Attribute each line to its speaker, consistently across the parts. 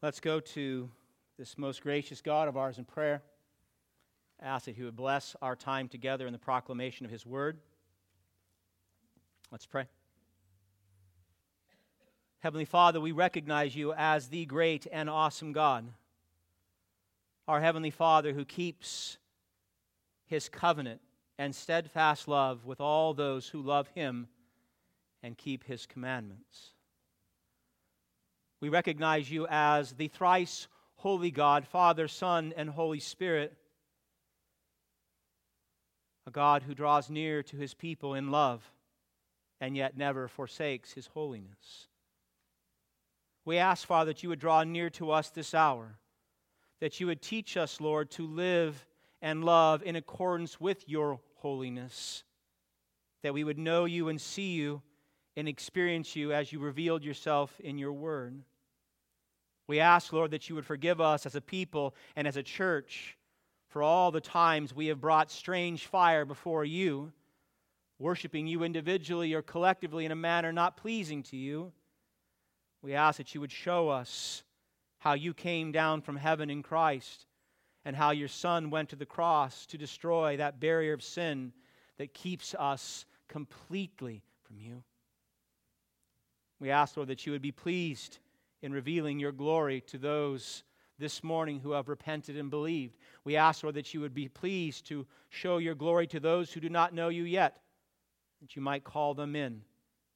Speaker 1: Let's go to this most gracious God of ours in prayer. ask that He would bless our time together in the proclamation of His word. Let's pray. Heavenly Father, we recognize you as the great and awesome God. Our Heavenly Father who keeps His covenant and steadfast love with all those who love Him and keep His commandments. We recognize you as the thrice holy God, Father, Son, and Holy Spirit, a God who draws near to his people in love and yet never forsakes his holiness. We ask, Father, that you would draw near to us this hour, that you would teach us, Lord, to live and love in accordance with your holiness, that we would know you and see you and experience you as you revealed yourself in your word. We ask, Lord, that you would forgive us as a people and as a church for all the times we have brought strange fire before you, worshiping you individually or collectively in a manner not pleasing to you. We ask that you would show us how you came down from heaven in Christ and how your Son went to the cross to destroy that barrier of sin that keeps us completely from you. We ask, Lord, that you would be pleased in revealing your glory to those this morning who have repented and believed. We ask, Lord, that you would be pleased to show your glory to those who do not know you yet, that you might call them in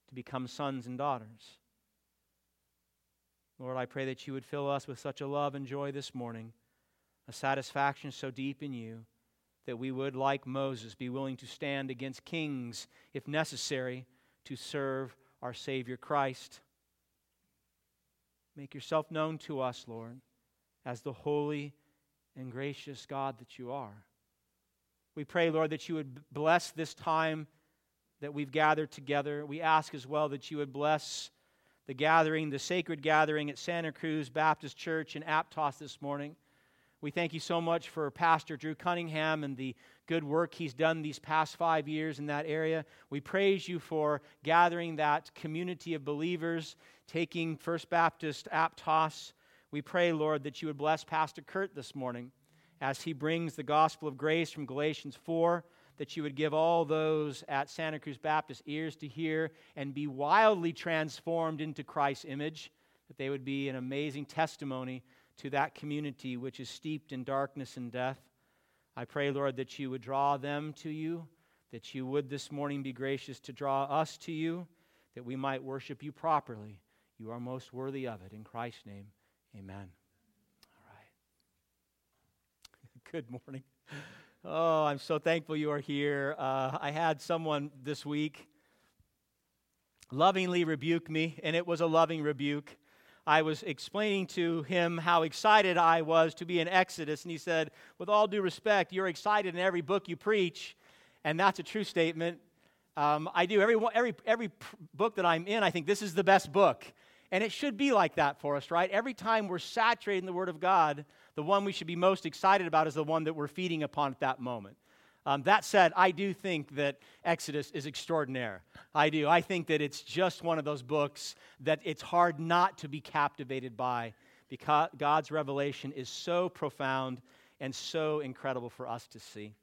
Speaker 1: to become sons and daughters. Lord, I pray that you would fill us with such a love and joy this morning, a satisfaction so deep in you, that we would, like Moses, be willing to stand against kings if necessary to serve our Savior Christ. Make yourself known to us, Lord, as the holy and gracious God that you are. We pray, Lord, that you would bless this time that we've gathered together. We ask as well that you would bless the gathering, the sacred gathering at Santa Cruz Baptist Church in Aptos this morning. We thank you so much for Pastor Drew Cunningham and the good work he's done these past five years in that area. We praise you for gathering that community of believers, taking First Baptist Aptos. We pray, Lord, that you would bless Pastor Kurt this morning as he brings the gospel of grace from Galatians 4 that you would give all those at Santa Cruz Baptist ears to hear and be wildly transformed into Christ's image, that they would be an amazing testimony to that community which is steeped in darkness and death. I pray, Lord, that you would draw them to you, that you would this morning be gracious to draw us to you, that we might worship you properly. You are most worthy of it. In Christ's name, amen. All right. Good morning. Oh, I'm so thankful you are here. Uh, I had someone this week lovingly rebuke me, and it was a loving rebuke. I was explaining to him how excited I was to be in Exodus, and he said, With all due respect, you're excited in every book you preach, and that's a true statement. Um, I do. Every, every, every book that I'm in, I think this is the best book. And it should be like that for us, right? Every time we're saturated in the Word of God, the one we should be most excited about is the one that we're feeding upon at that moment. Um, that said, I do think that Exodus is extraordinary. I do. I think that it's just one of those books that it's hard not to be captivated by because God's revelation is so profound and so incredible for us to see.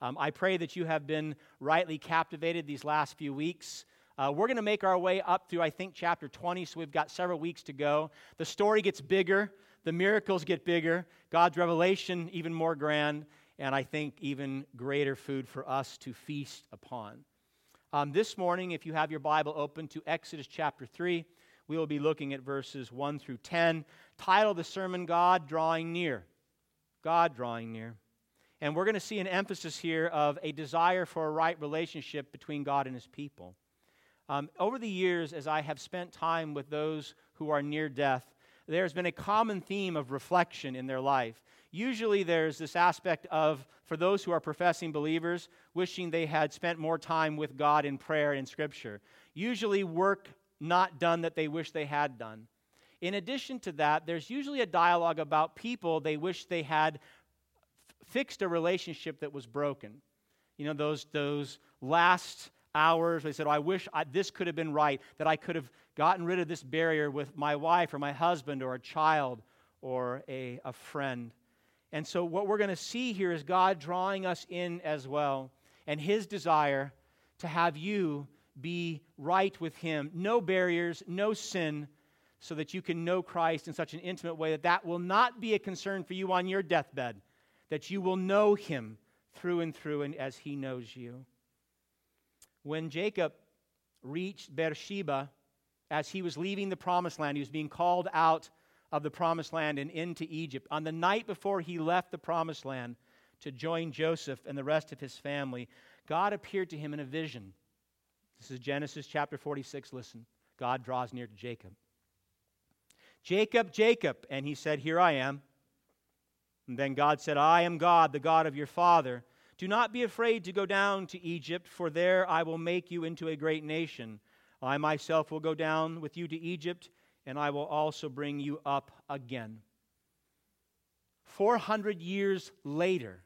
Speaker 1: Um, I pray that you have been rightly captivated these last few weeks. Uh, we're going to make our way up through, I think, chapter 20, so we've got several weeks to go. The story gets bigger, the miracles get bigger, God's revelation even more grand, and I think even greater food for us to feast upon. Um, this morning, if you have your Bible open to Exodus chapter 3, we will be looking at verses 1 through 10. Title the sermon God Drawing Near. God Drawing Near. And we're going to see an emphasis here of a desire for a right relationship between God and his people. Um, over the years, as I have spent time with those who are near death, there's been a common theme of reflection in their life. Usually, there's this aspect of, for those who are professing believers, wishing they had spent more time with God in prayer and Scripture. Usually, work not done that they wish they had done. In addition to that, there's usually a dialogue about people they wish they had fixed a relationship that was broken. You know, those, those last hours. They said, oh, I wish I, this could have been right, that I could have gotten rid of this barrier with my wife or my husband or a child or a, a friend. And so, what we're going to see here is God drawing us in as well, and His desire to have you be right with Him. No barriers, no sin, so that you can know Christ in such an intimate way that that will not be a concern for you on your deathbed, that you will know Him through and through and as He knows you. When Jacob reached Beersheba, as he was leaving the promised land, he was being called out of the promised land and into Egypt. On the night before he left the promised land to join Joseph and the rest of his family, God appeared to him in a vision. This is Genesis chapter 46. Listen, God draws near to Jacob. Jacob, Jacob. And he said, Here I am. And then God said, I am God, the God of your father. Do not be afraid to go down to Egypt, for there I will make you into a great nation. I myself will go down with you to Egypt and I will also bring you up again. 400 years later,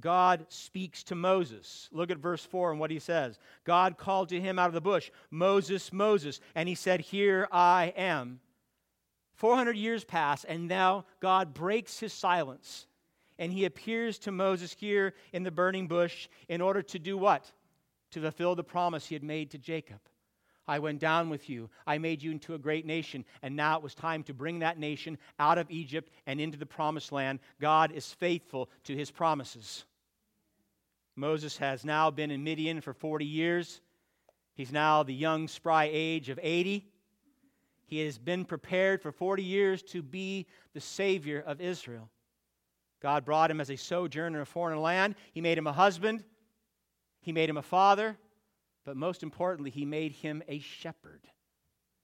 Speaker 1: God speaks to Moses. Look at verse 4 and what he says. God called to him out of the bush, Moses, Moses, and he said, Here I am. 400 years pass, and now God breaks his silence, and he appears to Moses here in the burning bush in order to do what? To fulfill the promise he had made to Jacob. I went down with you. I made you into a great nation. And now it was time to bring that nation out of Egypt and into the promised land. God is faithful to his promises. Moses has now been in Midian for 40 years. He's now the young, spry age of 80. He has been prepared for 40 years to be the Savior of Israel. God brought him as a sojourner in a foreign land. He made him a husband, he made him a father, but most importantly, he made him a shepherd,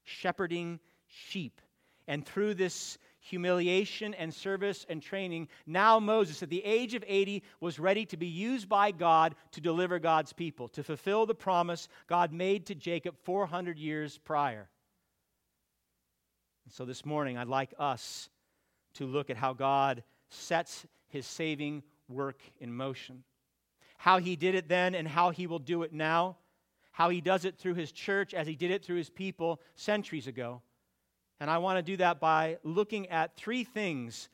Speaker 1: shepherding sheep. And through this humiliation and service and training, now Moses, at the age of 80, was ready to be used by God to deliver God's people, to fulfill the promise God made to Jacob 400 years prior. And so this morning, I'd like us to look at how God sets his saving work in motion. How he did it then and how he will do it now how he does it through his church as he did it through his people centuries ago. And I want to do that by looking at three things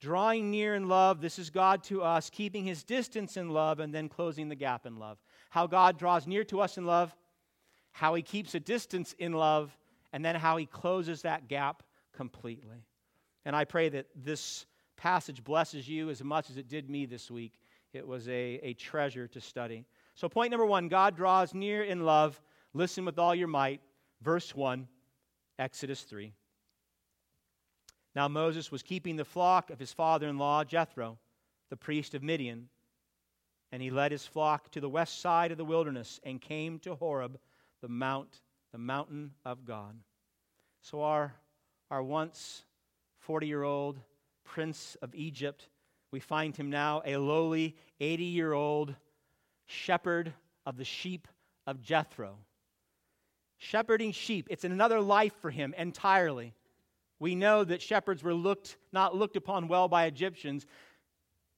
Speaker 1: drawing near in love, this is God to us, keeping his distance in love, and then closing the gap in love. How God draws near to us in love, how he keeps a distance in love, and then how he closes that gap completely. And I pray that this passage blesses you as much as it did me this week. It was a, a treasure to study. So, point number one God draws near in love. Listen with all your might. Verse 1, Exodus 3. Now Moses was keeping the flock of his father in law, Jethro, the priest of Midian. And he led his flock to the west side of the wilderness and came to Horeb, the mount, the mountain of God. So our, our once 40 year old prince of Egypt, we find him now a lowly 80 year old shepherd of the sheep of Jethro. Shepherding sheep, it's another life for him entirely. We know that shepherds were looked, not looked upon well by Egyptians.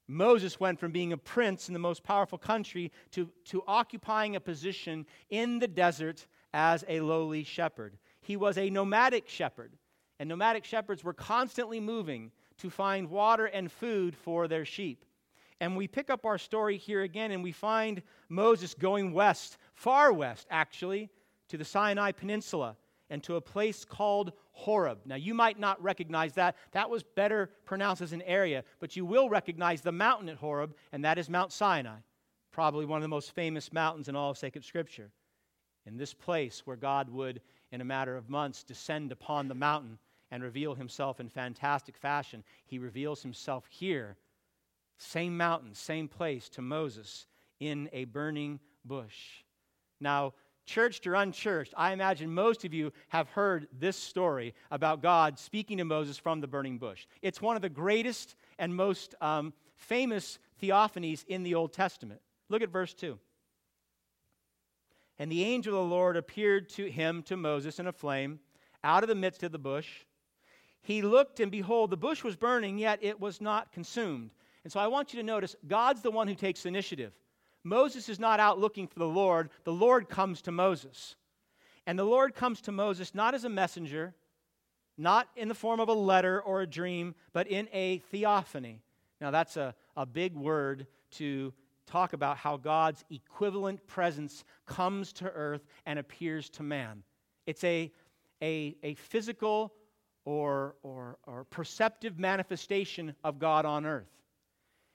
Speaker 1: Moses went from being a prince in the most powerful country to, to occupying a position in the desert as a lowly shepherd. He was a nomadic shepherd, and nomadic shepherds were constantly moving to find water and food for their sheep. And we pick up our story here again, and we find Moses going west, far west, actually, to the Sinai Peninsula and to a place called Horeb. Now, you might not recognize that. That was better pronounced as an area, but you will recognize the mountain at Horeb, and that is Mount Sinai, probably one of the most famous mountains in all of sacred scripture. In this place where God would, in a matter of months, descend upon the mountain and reveal himself in fantastic fashion, he reveals himself here same mountain, same place to Moses in a burning bush. Now, churched or unchurched, I imagine most of you have heard this story about God speaking to Moses from the burning bush. It's one of the greatest and most um, famous theophanies in the Old Testament. Look at verse 2. And the angel of the Lord appeared to him, to Moses, in a flame out of the midst of the bush. He looked, and behold, the bush was burning, yet it was not consumed. And so I want you to notice God's the one who takes initiative. Moses is not out looking for the Lord, the Lord comes to Moses. And the Lord comes to Moses not as a messenger, not in the form of a letter or a dream, but in a theophany. Now, that's a, a big word to talk about how God's equivalent presence comes to earth and appears to man. It's a, a, a physical or, or, or perceptive manifestation of God on earth.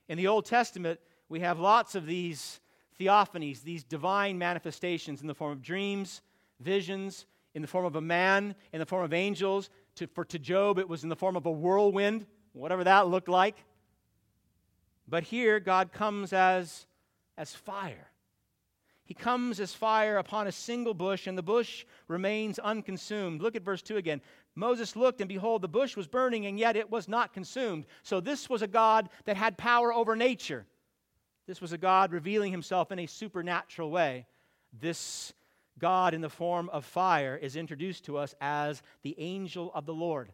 Speaker 1: In the Old Testament, we have lots of these theophanies, these divine manifestations in the form of dreams, visions, in the form of a man, in the form of angels. To, for to Job, it was in the form of a whirlwind, whatever that looked like. But here, God comes as, as fire. He comes as fire upon a single bush, and the bush remains unconsumed. Look at verse 2 again. Moses looked, and behold, the bush was burning, and yet it was not consumed. So this was a God that had power over nature. This was a God revealing himself in a supernatural way. This God, in the form of fire, is introduced to us as the angel of the Lord.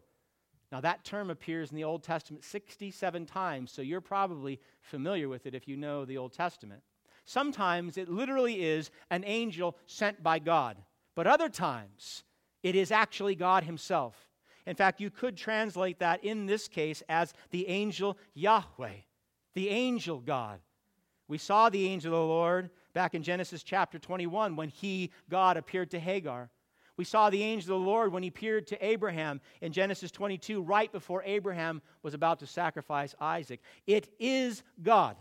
Speaker 1: Now, that term appears in the Old Testament 67 times, so you're probably familiar with it if you know the Old Testament. Sometimes it literally is an angel sent by God, but other times it is actually God Himself. In fact, you could translate that in this case as the angel Yahweh, the angel God. We saw the angel of the Lord back in Genesis chapter 21 when he, God, appeared to Hagar. We saw the angel of the Lord when he appeared to Abraham in Genesis 22, right before Abraham was about to sacrifice Isaac. It is God.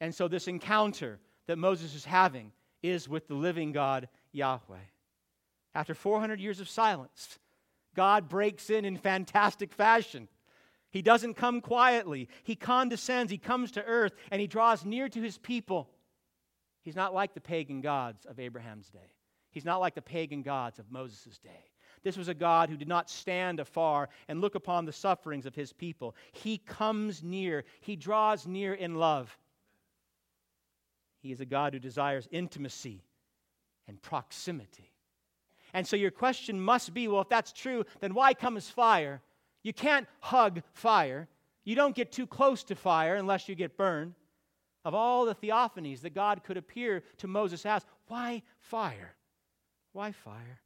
Speaker 1: And so, this encounter that Moses is having is with the living God, Yahweh. After 400 years of silence, God breaks in in fantastic fashion. He doesn't come quietly, He condescends, He comes to earth, and He draws near to His people. He's not like the pagan gods of Abraham's day, He's not like the pagan gods of Moses' day. This was a God who did not stand afar and look upon the sufferings of his people. He comes near, he draws near in love. He is a God who desires intimacy and proximity. And so your question must be well, if that's true, then why come as fire? You can't hug fire. You don't get too close to fire unless you get burned. Of all the theophanies that God could appear to Moses as, why fire? Why fire?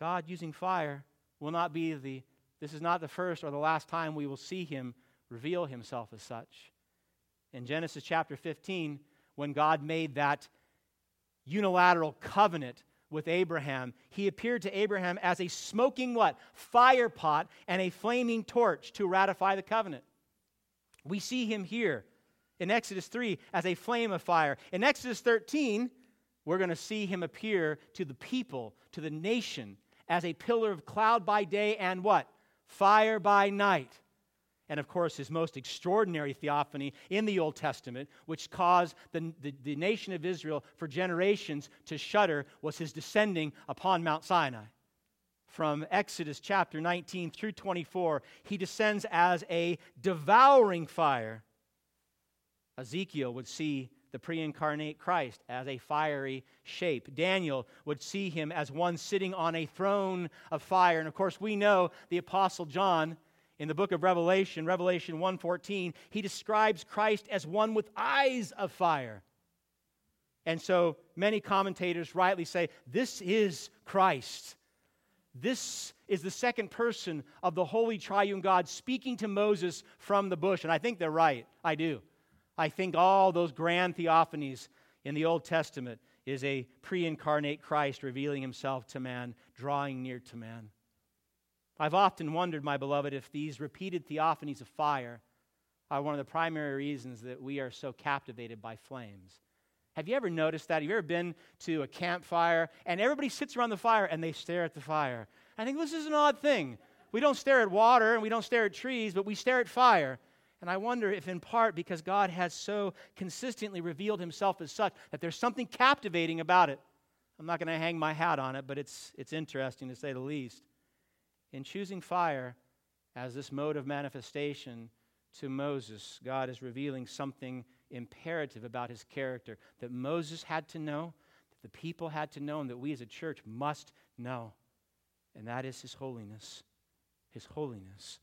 Speaker 1: God using fire will not be the, this is not the first or the last time we will see him reveal himself as such. In Genesis chapter 15, when God made that unilateral covenant with Abraham, he appeared to Abraham as a smoking what? Fire pot and a flaming torch to ratify the covenant. We see him here in Exodus 3 as a flame of fire. In Exodus 13, we're going to see him appear to the people, to the nation, as a pillar of cloud by day and what? Fire by night and of course his most extraordinary theophany in the Old Testament, which caused the, the, the, nation of Israel for generations to shudder, was his descending upon Mount Sinai. From Exodus chapter 19 through 24, he descends as a devouring fire. Ezekiel would see the pre incarnate Christ as a fiery shape. Daniel would see him as one sitting on a throne of fire. And of course, we know the Apostle John in the book of Revelation, Revelation 1:14, he describes Christ as one with eyes of fire. And so many commentators rightly say this is Christ. This is the second person of the holy triune God speaking to Moses from the bush. And I think they're right. I do. I think all those grand theophanies in the Old Testament is a pre incarnate Christ revealing himself to man, drawing near to man. I've often wondered, my beloved, if these repeated theophanies of fire are one of the primary reasons that we are so captivated by flames. Have you ever noticed that? Have you ever been to a campfire and everybody sits around the fire and they stare at the fire? I think this is an odd thing. We don't stare at water and we don't stare at trees, but we stare at fire. And I wonder if, in part, because God has so consistently revealed himself as such, that there's something captivating about it. I'm not going to hang my hat on it, but it's, it's interesting to say the least in choosing fire as this mode of manifestation to Moses, God is revealing something imperative about his character that Moses had to know, that the people had to know, and that we as a church must know. And that is his holiness. His holiness.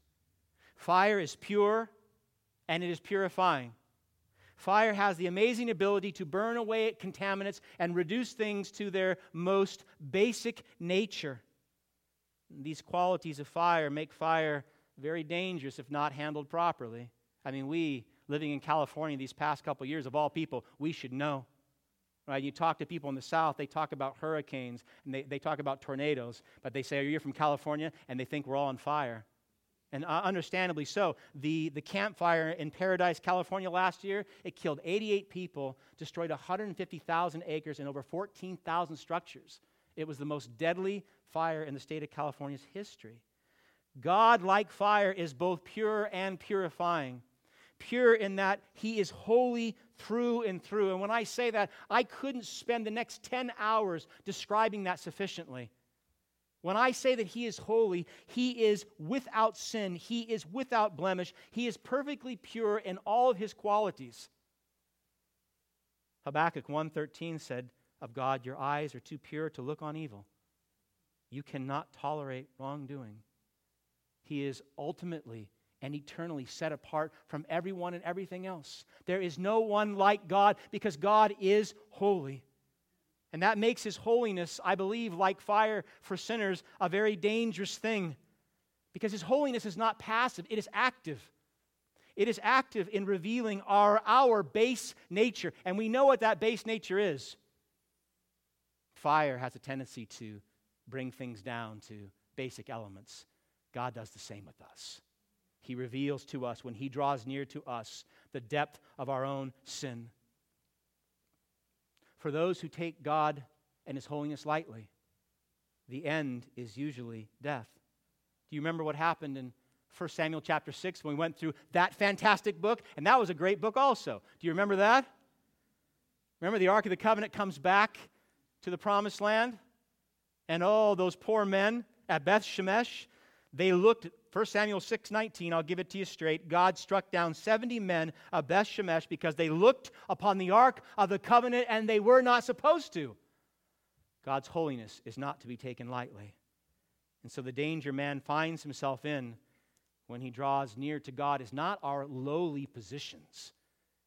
Speaker 1: Fire is pure and it is purifying. Fire has the amazing ability to burn away contaminants and reduce things to their most basic nature. These qualities of fire make fire very dangerous if not handled properly. I mean, we living in California these past couple years, of all people, we should know. Right? You talk to people in the South, they talk about hurricanes and they, they talk about tornadoes, but they say, Are you from California? And they think we're all on fire. And uh, understandably so. The, the Camp Fire in Paradise, California last year, it killed 88 people, destroyed 150,000 acres and over 14,000 structures. It was the most deadly fire in the state of California's history. God, like fire, is both pure and purifying. Pure in that he is holy through and through. And when I say that, I couldn't spend the next 10 hours describing that sufficiently. When I say that he is holy, he is without sin, he is without blemish, he is perfectly pure in all of his qualities. Habakkuk 1:13 said of God, "Your eyes are too pure to look on evil. You cannot tolerate wrongdoing." He is ultimately and eternally set apart from everyone and everything else. There is no one like God because God is holy. And that makes his holiness, I believe, like fire for sinners, a very dangerous thing. Because his holiness is not passive, it is active. It is active in revealing our, our base nature. And we know what that base nature is. Fire has a tendency to bring things down to basic elements. God does the same with us. He reveals to us, when He draws near to us, the depth of our own sin for those who take God and His holiness lightly, the end is usually death. Do you remember what happened in 1 Samuel chapter 6 when we went through that fantastic book? And that was a great book also. Do you remember that? Remember the Ark of the Covenant comes back to the promised land? And oh, those poor men at Beth Shemesh, they looked 1 Samuel 6:19, I'll give it to you straight. God struck down 70 men of Beth Shemesh because they looked upon the ark of the covenant and they were not supposed to. God's holiness is not to be taken lightly. And so the danger man finds himself in when he draws near to God is not our lowly positions.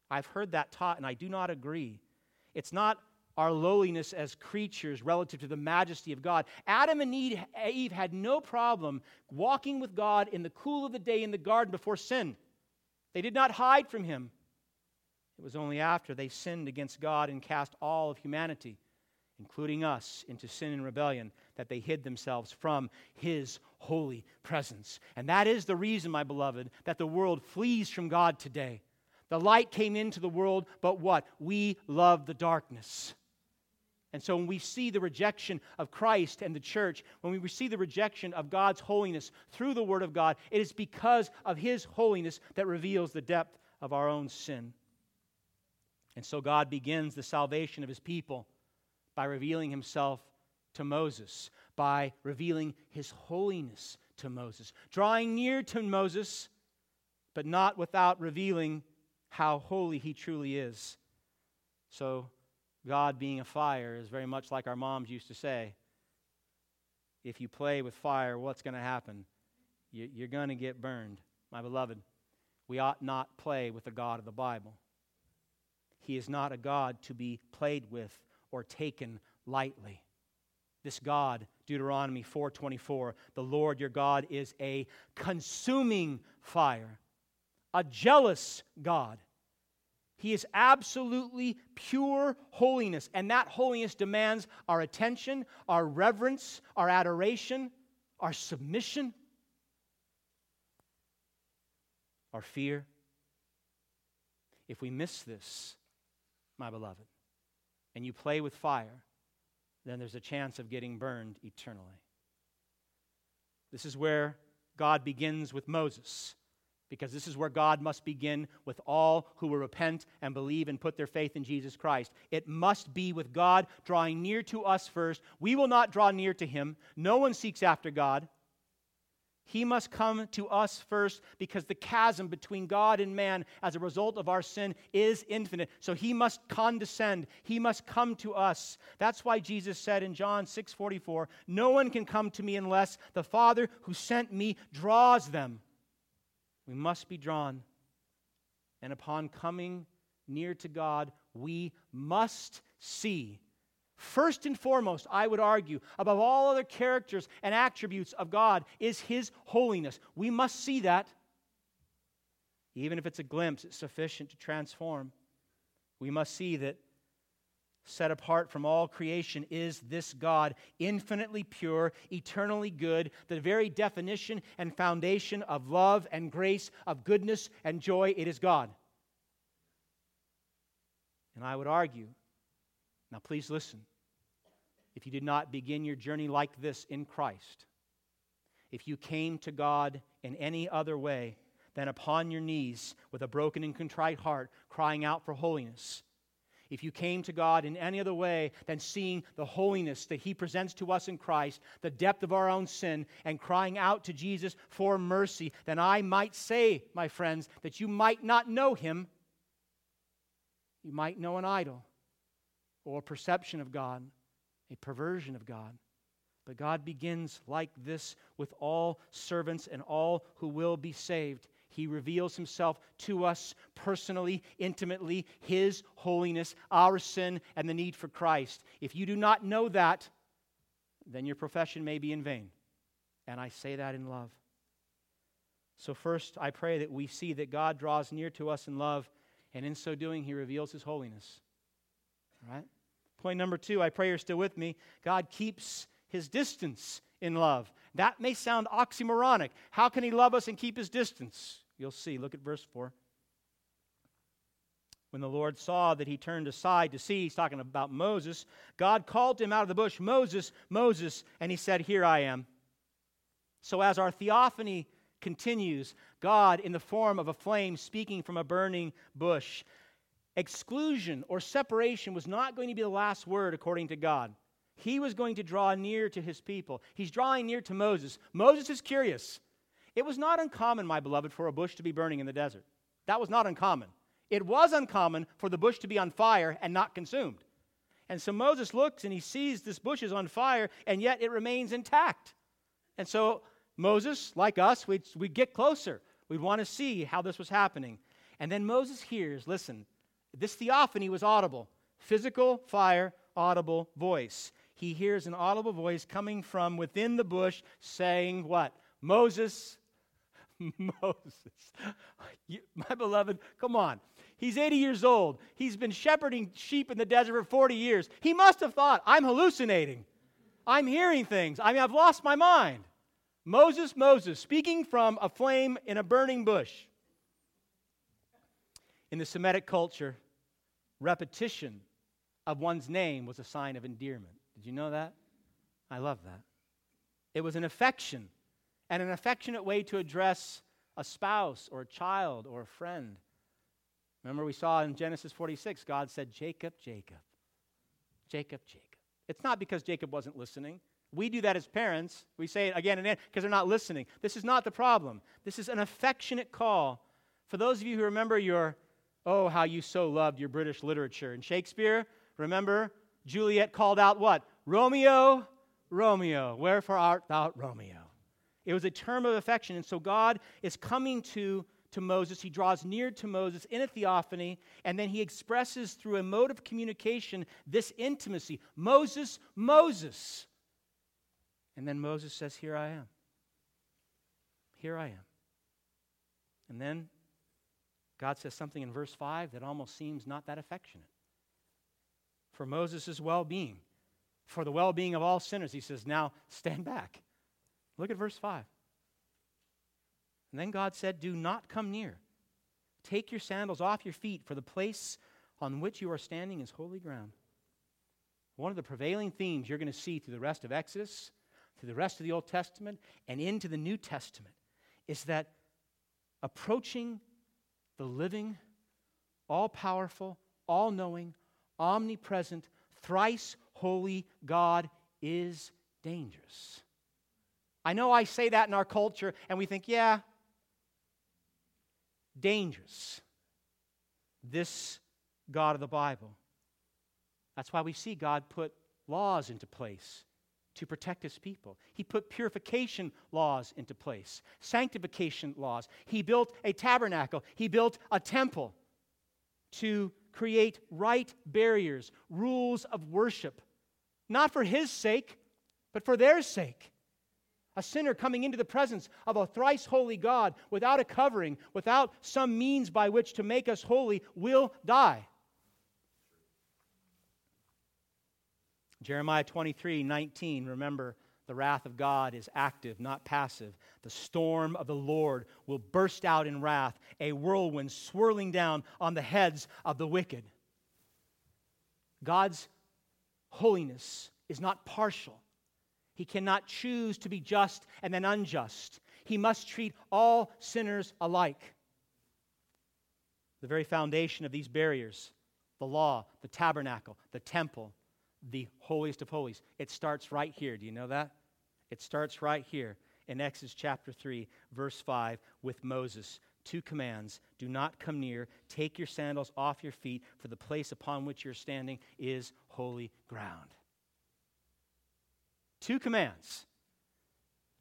Speaker 1: I've heard that taught and I do not agree. It's not our lowliness as creatures relative to the majesty of God. Adam and Eve had no problem walking with God in the cool of the day in the garden before sin. They did not hide from Him. It was only after they sinned against God and cast all of humanity, including us, into sin and rebellion, that they hid themselves from His holy presence. And that is the reason, my beloved, that the world flees from God today. The light came into the world, but what? We love the darkness. And so when we see the rejection of Christ and the church, when we see the rejection of God's holiness through the Word of God, it is because of His holiness that reveals the depth of our own sin. And so God begins the salvation of His people by revealing Himself to Moses, by revealing His holiness to Moses, drawing near to Moses, but not without revealing how holy He truly is. So God being a fire is very much like our moms used to say. If you play with fire, what's going to happen? You're going to get burned. My beloved, we ought not play with the God of the Bible. He is not a God to be played with or taken lightly. This God, Deuteronomy 4:24, the Lord your God is a consuming fire, a jealous God. He is absolutely pure holiness, and that holiness demands our attention, our reverence, our adoration, our submission, our fear. If we miss this, my beloved, and you play with fire, then there's a chance of getting burned eternally. This is where God begins with Moses because this is where God must begin with all who will repent and believe and put their faith in Jesus Christ. It must be with God drawing near to us first. We will not draw near to him. No one seeks after God. He must come to us first because the chasm between God and man as a result of our sin is infinite. So he must condescend. He must come to us. That's why Jesus said in John 6:44, "No one can come to me unless the Father who sent me draws them." We must be drawn. And upon coming near to God, we must see First and foremost, I would argue, above all other characters and attributes of God, is His holiness. We must see that. Even if it's a glimpse, it's sufficient to transform. We must see that set apart from all creation is this God, infinitely pure, eternally good, the very definition and foundation of love and grace, of goodness and joy. It is God. And I would argue, now please listen, if you did not begin your journey like this in Christ, if you came to God in any other way than upon your knees with a broken and contrite heart, crying out for holiness, if you came to God in any other way than seeing the holiness that He presents to us in Christ, the depth of our own sin, and crying out to Jesus for mercy, then I might say, my friends, that you might not know Him. You might know an idol or a perception of God, a perversion of God. But God begins like this with all servants and all who will be saved. He reveals himself to us personally, intimately, his holiness, our sin, and the need for Christ. If you do not know that, then your profession may be in vain. And I say that in love. So, first, I pray that we see that God draws near to us in love, and in so doing, he reveals his holiness. All right? Point number two, I pray you're still with me. God keeps his distance in love. That may sound oxymoronic. How can he love us and keep his distance? You'll see. Look at verse 4. When the Lord saw that he turned aside to see, he's talking about Moses, God called him out of the bush, Moses, Moses, and he said, Here I am. So as our theophany continues, God, in the form of a flame speaking from a burning bush, exclusion or separation was not going to be the last word according to God. He was going to draw near to his people. He's drawing near to Moses. Moses is curious. It was not uncommon, my beloved, for a bush to be burning in the desert. That was not uncommon. It was uncommon for the bush to be on fire and not consumed. And so Moses looks and he sees this bush is on fire, and yet it remains intact. And so Moses, like us, we'd, we'd get closer. We'd want to see how this was happening. And then Moses hears listen, this theophany was audible physical fire, audible voice. He hears an audible voice coming from within the bush saying, What? Moses, Moses. You, my beloved, come on. He's 80 years old. He's been shepherding sheep in the desert for 40 years. He must have thought, I'm hallucinating. I'm hearing things. I mean, I've lost my mind. Moses, Moses, speaking from a flame in a burning bush. In the Semitic culture, repetition of one's name was a sign of endearment. Did you know that? I love that. It was an affection and an affectionate way to address a spouse or a child or a friend. Remember, we saw in Genesis 46, God said, Jacob, Jacob, Jacob, Jacob. It's not because Jacob wasn't listening. We do that as parents. We say it again and again because they're not listening. This is not the problem. This is an affectionate call. For those of you who remember your, oh, how you so loved your British literature. In Shakespeare, remember, Juliet called out what? Romeo, Romeo, wherefore art thou Romeo? It was a term of affection. And so God is coming to, to Moses. He draws near to Moses in a theophany, and then he expresses through a mode of communication this intimacy Moses, Moses. And then Moses says, Here I am. Here I am. And then God says something in verse 5 that almost seems not that affectionate. For Moses' well being, for the well being of all sinners, he says, Now stand back. Look at verse 5. And then God said, Do not come near. Take your sandals off your feet, for the place on which you are standing is holy ground. One of the prevailing themes you're going to see through the rest of Exodus, through the rest of the Old Testament, and into the New Testament is that approaching the living, all powerful, all knowing, omnipresent, thrice holy God is dangerous. I know I say that in our culture, and we think, yeah, dangerous. This God of the Bible. That's why we see God put laws into place to protect his people. He put purification laws into place, sanctification laws. He built a tabernacle, he built a temple to create right barriers, rules of worship not for his sake, but for their sake. A sinner coming into the presence of a thrice holy God without a covering, without some means by which to make us holy, will die. Jeremiah 23 19, remember, the wrath of God is active, not passive. The storm of the Lord will burst out in wrath, a whirlwind swirling down on the heads of the wicked. God's holiness is not partial. He cannot choose to be just and then unjust. He must treat all sinners alike. The very foundation of these barriers, the law, the tabernacle, the temple, the holiest of holies, it starts right here. Do you know that? It starts right here in Exodus chapter 3, verse 5, with Moses. Two commands do not come near, take your sandals off your feet, for the place upon which you're standing is holy ground. Two commands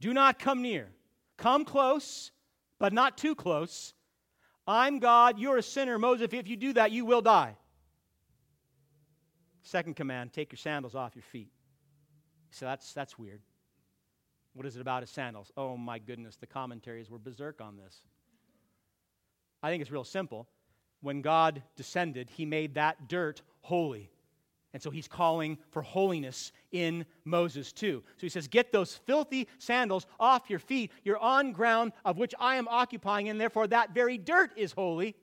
Speaker 1: do not come near. Come close, but not too close. I'm God, you're a sinner. Moses, if you do that, you will die. Second command take your sandals off your feet. So that's, that's weird. What is it about his sandals? Oh my goodness, the commentaries were berserk on this. I think it's real simple. When God descended, he made that dirt holy. And so he's calling for holiness in Moses too. So he says, Get those filthy sandals off your feet. You're on ground of which I am occupying, and therefore that very dirt is holy.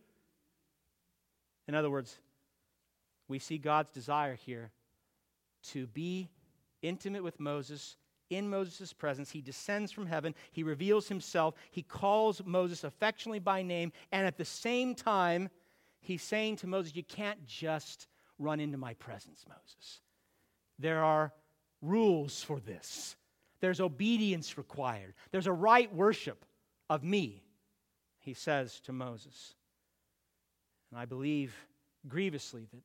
Speaker 1: In other words, we see God's desire here to be intimate with Moses. In Moses' presence, he descends from heaven, he reveals himself, he calls Moses affectionately by name, and at the same time, he's saying to Moses, You can't just run into my presence, Moses. There are rules for this. There's obedience required. There's a right worship of me, he says to Moses. And I believe grievously that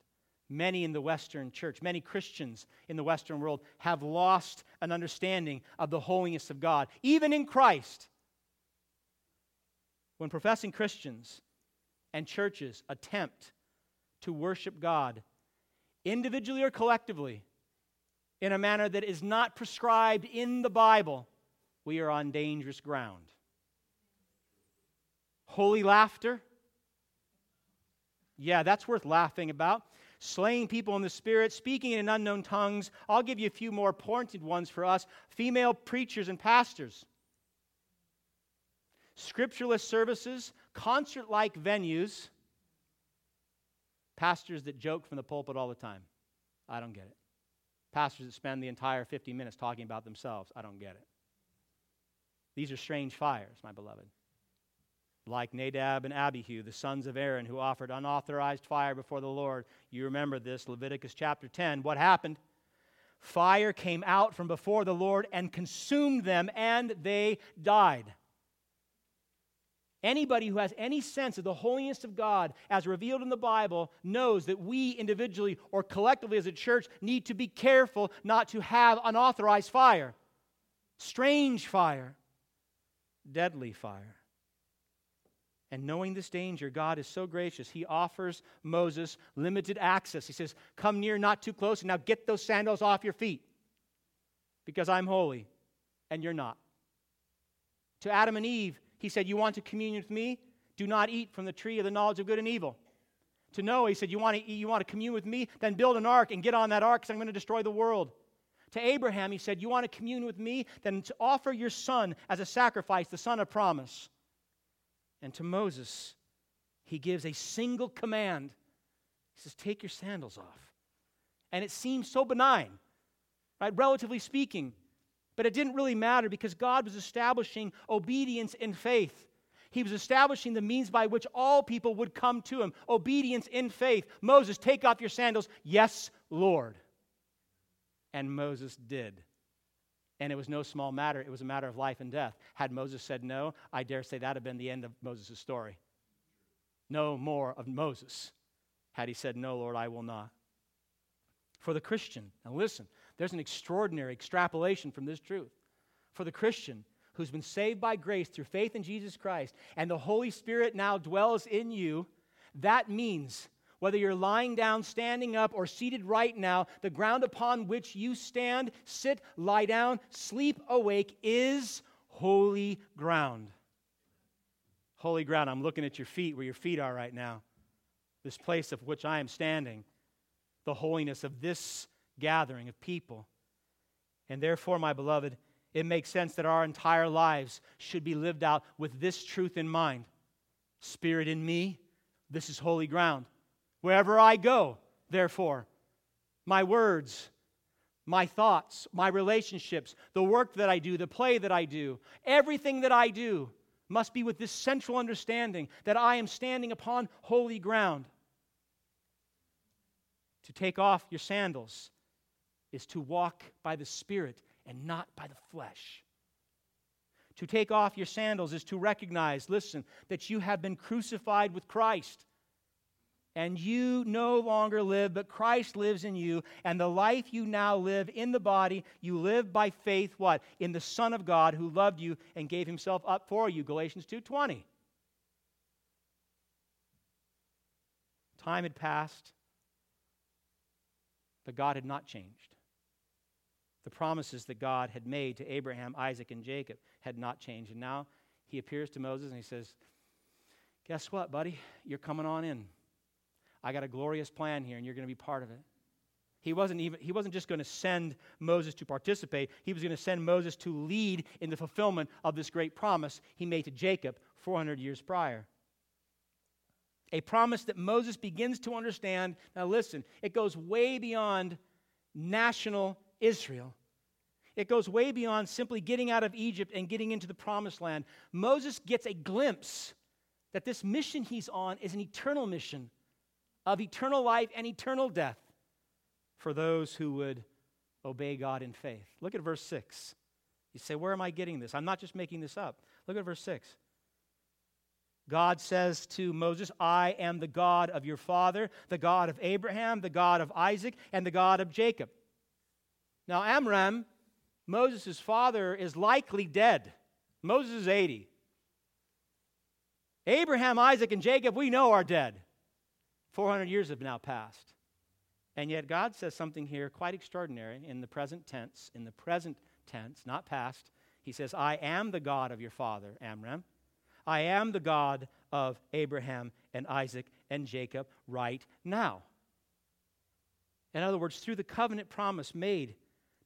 Speaker 1: many in the Western church, many Christians in the Western world, have lost an understanding of the holiness of God, even in Christ. When professing Christians and churches attempt to worship God individually or collectively, in a manner that is not prescribed in the Bible, we are on dangerous ground. Holy laughter? Yeah, that's worth laughing about. Slaying people in the spirit, speaking in unknown tongues. I'll give you a few more pointed ones for us female preachers and pastors. Scriptureless services, concert like venues, Pastors that joke from the pulpit all the time. I don't get it. Pastors that spend the entire 50 minutes talking about themselves. I don't get it. These are strange fires, my beloved. Like Nadab and Abihu, the sons of Aaron, who offered unauthorized fire before the Lord. You remember this, Leviticus chapter 10. What happened? Fire came out from before the Lord and consumed them, and they died. Anybody who has any sense of the holiness of God as revealed in the Bible knows that we individually or collectively as a church need to be careful not to have unauthorized fire, strange fire, deadly fire. And knowing this danger, God is so gracious. He offers Moses limited access. He says, Come near, not too close, and now get those sandals off your feet because I'm holy and you're not. To Adam and Eve, he said, You want to commune with me? Do not eat from the tree of the knowledge of good and evil. To Noah, he said, You want to, you want to commune with me? Then build an ark and get on that ark because I'm going to destroy the world. To Abraham, he said, You want to commune with me? Then to offer your son as a sacrifice, the son of promise. And to Moses, he gives a single command. He says, Take your sandals off. And it seems so benign, right? Relatively speaking. But it didn't really matter because God was establishing obedience in faith. He was establishing the means by which all people would come to him. Obedience in faith. Moses, take off your sandals. Yes, Lord. And Moses did. And it was no small matter. It was a matter of life and death. Had Moses said no, I dare say that would have been the end of Moses' story. No more of Moses had he said, No, Lord, I will not. For the Christian, now listen, there's an extraordinary extrapolation from this truth. For the Christian who's been saved by grace through faith in Jesus Christ, and the Holy Spirit now dwells in you, that means Whether you're lying down, standing up, or seated right now, the ground upon which you stand, sit, lie down, sleep, awake is holy ground. Holy ground. I'm looking at your feet, where your feet are right now. This place of which I am standing, the holiness of this gathering of people. And therefore, my beloved, it makes sense that our entire lives should be lived out with this truth in mind Spirit in me, this is holy ground. Wherever I go, therefore, my words, my thoughts, my relationships, the work that I do, the play that I do, everything that I do must be with this central understanding that I am standing upon holy ground. To take off your sandals is to walk by the Spirit and not by the flesh. To take off your sandals is to recognize, listen, that you have been crucified with Christ and you no longer live, but Christ lives in you, and the life you now live in the body, you live by faith what? In the Son of God who loved you and gave himself up for you. Galatians 2:20. Time had passed, but God had not changed. The promises that God had made to Abraham, Isaac, and Jacob had not changed. And now he appears to Moses and he says, Guess what, buddy? You're coming on in. I got a glorious plan here, and you're going to be part of it. He wasn't, even, he wasn't just going to send Moses to participate, he was going to send Moses to lead in the fulfillment of this great promise he made to Jacob 400 years prior. A promise that Moses begins to understand. Now, listen, it goes way beyond national Israel. It goes way beyond simply getting out of Egypt and getting into the promised land. Moses gets a glimpse that this mission he's on is an eternal mission of eternal life and eternal death for those who would obey God in faith. Look at verse 6. You say, Where am I getting this? I'm not just making this up. Look at verse 6. God says to Moses, I am the God of your father, the God of Abraham, the God of Isaac, and the God of Jacob. Now, Amram, Moses' father, is likely dead. Moses is 80. Abraham, Isaac, and Jacob, we know, are dead. 400 years have now passed. And yet, God says something here quite extraordinary in the present tense, in the present tense, not past. He says, I am the God of your father, Amram. I am the God of Abraham and Isaac and Jacob right now. In other words, through the covenant promise made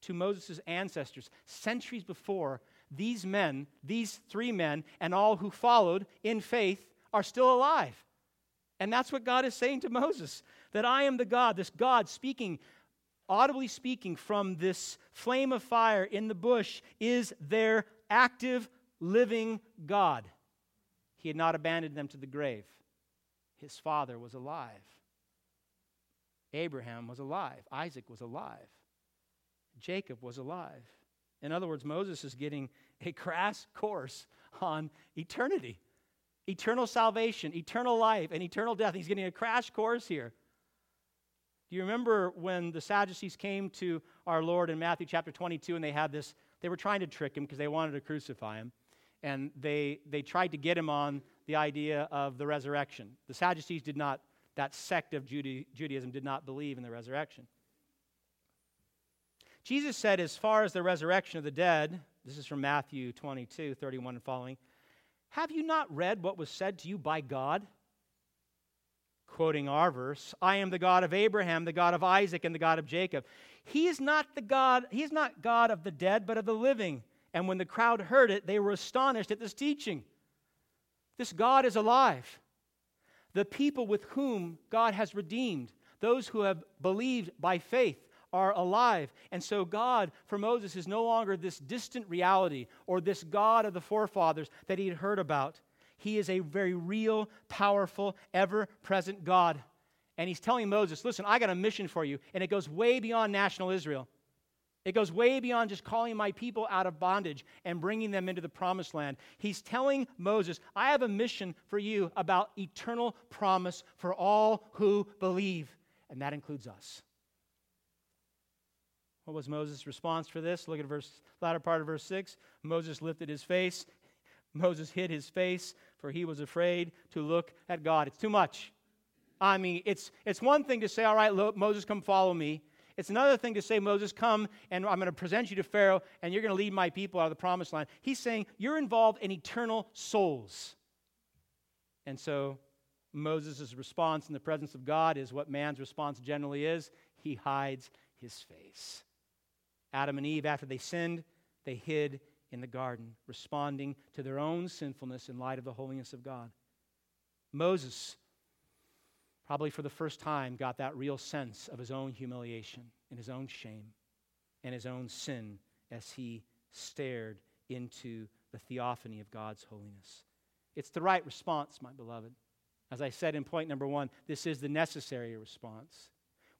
Speaker 1: to Moses' ancestors centuries before, these men, these three men, and all who followed in faith are still alive. And that's what God is saying to Moses that I am the God, this God speaking, audibly speaking from this flame of fire in the bush, is their active, living God. He had not abandoned them to the grave. His father was alive. Abraham was alive. Isaac was alive. Jacob was alive. In other words, Moses is getting a crass course on eternity eternal salvation, eternal life, and eternal death. He's getting a crash course here. Do you remember when the Sadducees came to our Lord in Matthew chapter 22 and they had this, they were trying to trick him because they wanted to crucify him. And they, they tried to get him on the idea of the resurrection. The Sadducees did not, that sect of Judaism did not believe in the resurrection. Jesus said, as far as the resurrection of the dead, this is from Matthew 22, 31 and following, have you not read what was said to you by God? Quoting our verse, I am the God of Abraham, the God of Isaac, and the God of Jacob. He is not the God, he is not God of the dead, but of the living. And when the crowd heard it, they were astonished at this teaching. This God is alive. The people with whom God has redeemed, those who have believed by faith, are alive. And so, God for Moses is no longer this distant reality or this God of the forefathers that he had heard about. He is a very real, powerful, ever present God. And he's telling Moses, listen, I got a mission for you. And it goes way beyond national Israel. It goes way beyond just calling my people out of bondage and bringing them into the promised land. He's telling Moses, I have a mission for you about eternal promise for all who believe. And that includes us. What was Moses' response for this? Look at verse latter part of verse 6. Moses lifted his face. Moses hid his face, for he was afraid to look at God. It's too much. I mean, it's, it's one thing to say, all right, Moses, come follow me. It's another thing to say, Moses, come and I'm going to present you to Pharaoh and you're going to lead my people out of the promised land. He's saying, you're involved in eternal souls. And so Moses' response in the presence of God is what man's response generally is he hides his face. Adam and Eve, after they sinned, they hid in the garden, responding to their own sinfulness in light of the holiness of God. Moses probably for the first time, got that real sense of his own humiliation and his own shame and his own sin as he stared into the theophany of God's holiness. It's the right response, my beloved. As I said in point number one, this is the necessary response.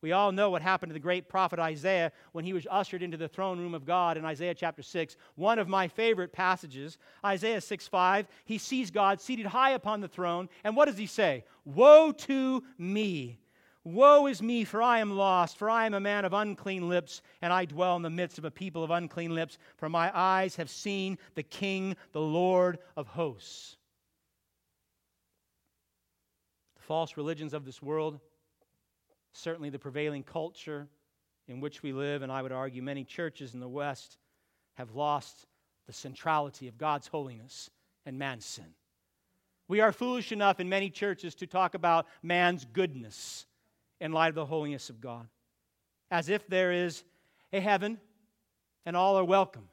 Speaker 1: We all know what happened to the great prophet Isaiah when he was ushered into the throne room of God in Isaiah chapter 6. One of my favorite passages, Isaiah 6 5. He sees God seated high upon the throne, and what does he say? Woe to me! Woe is me, for I am lost, for I am a man of unclean lips, and I dwell in the midst of a people of unclean lips, for my eyes have seen the King, the Lord of hosts. The false religions of this world certainly the prevailing culture in which we live, and I would argue many churches in the West have lost the centrality of God's holiness and man's sin. We are foolish enough in many churches to talk about man's goodness in light of the holiness of God, as if there is a heaven and all are welcome,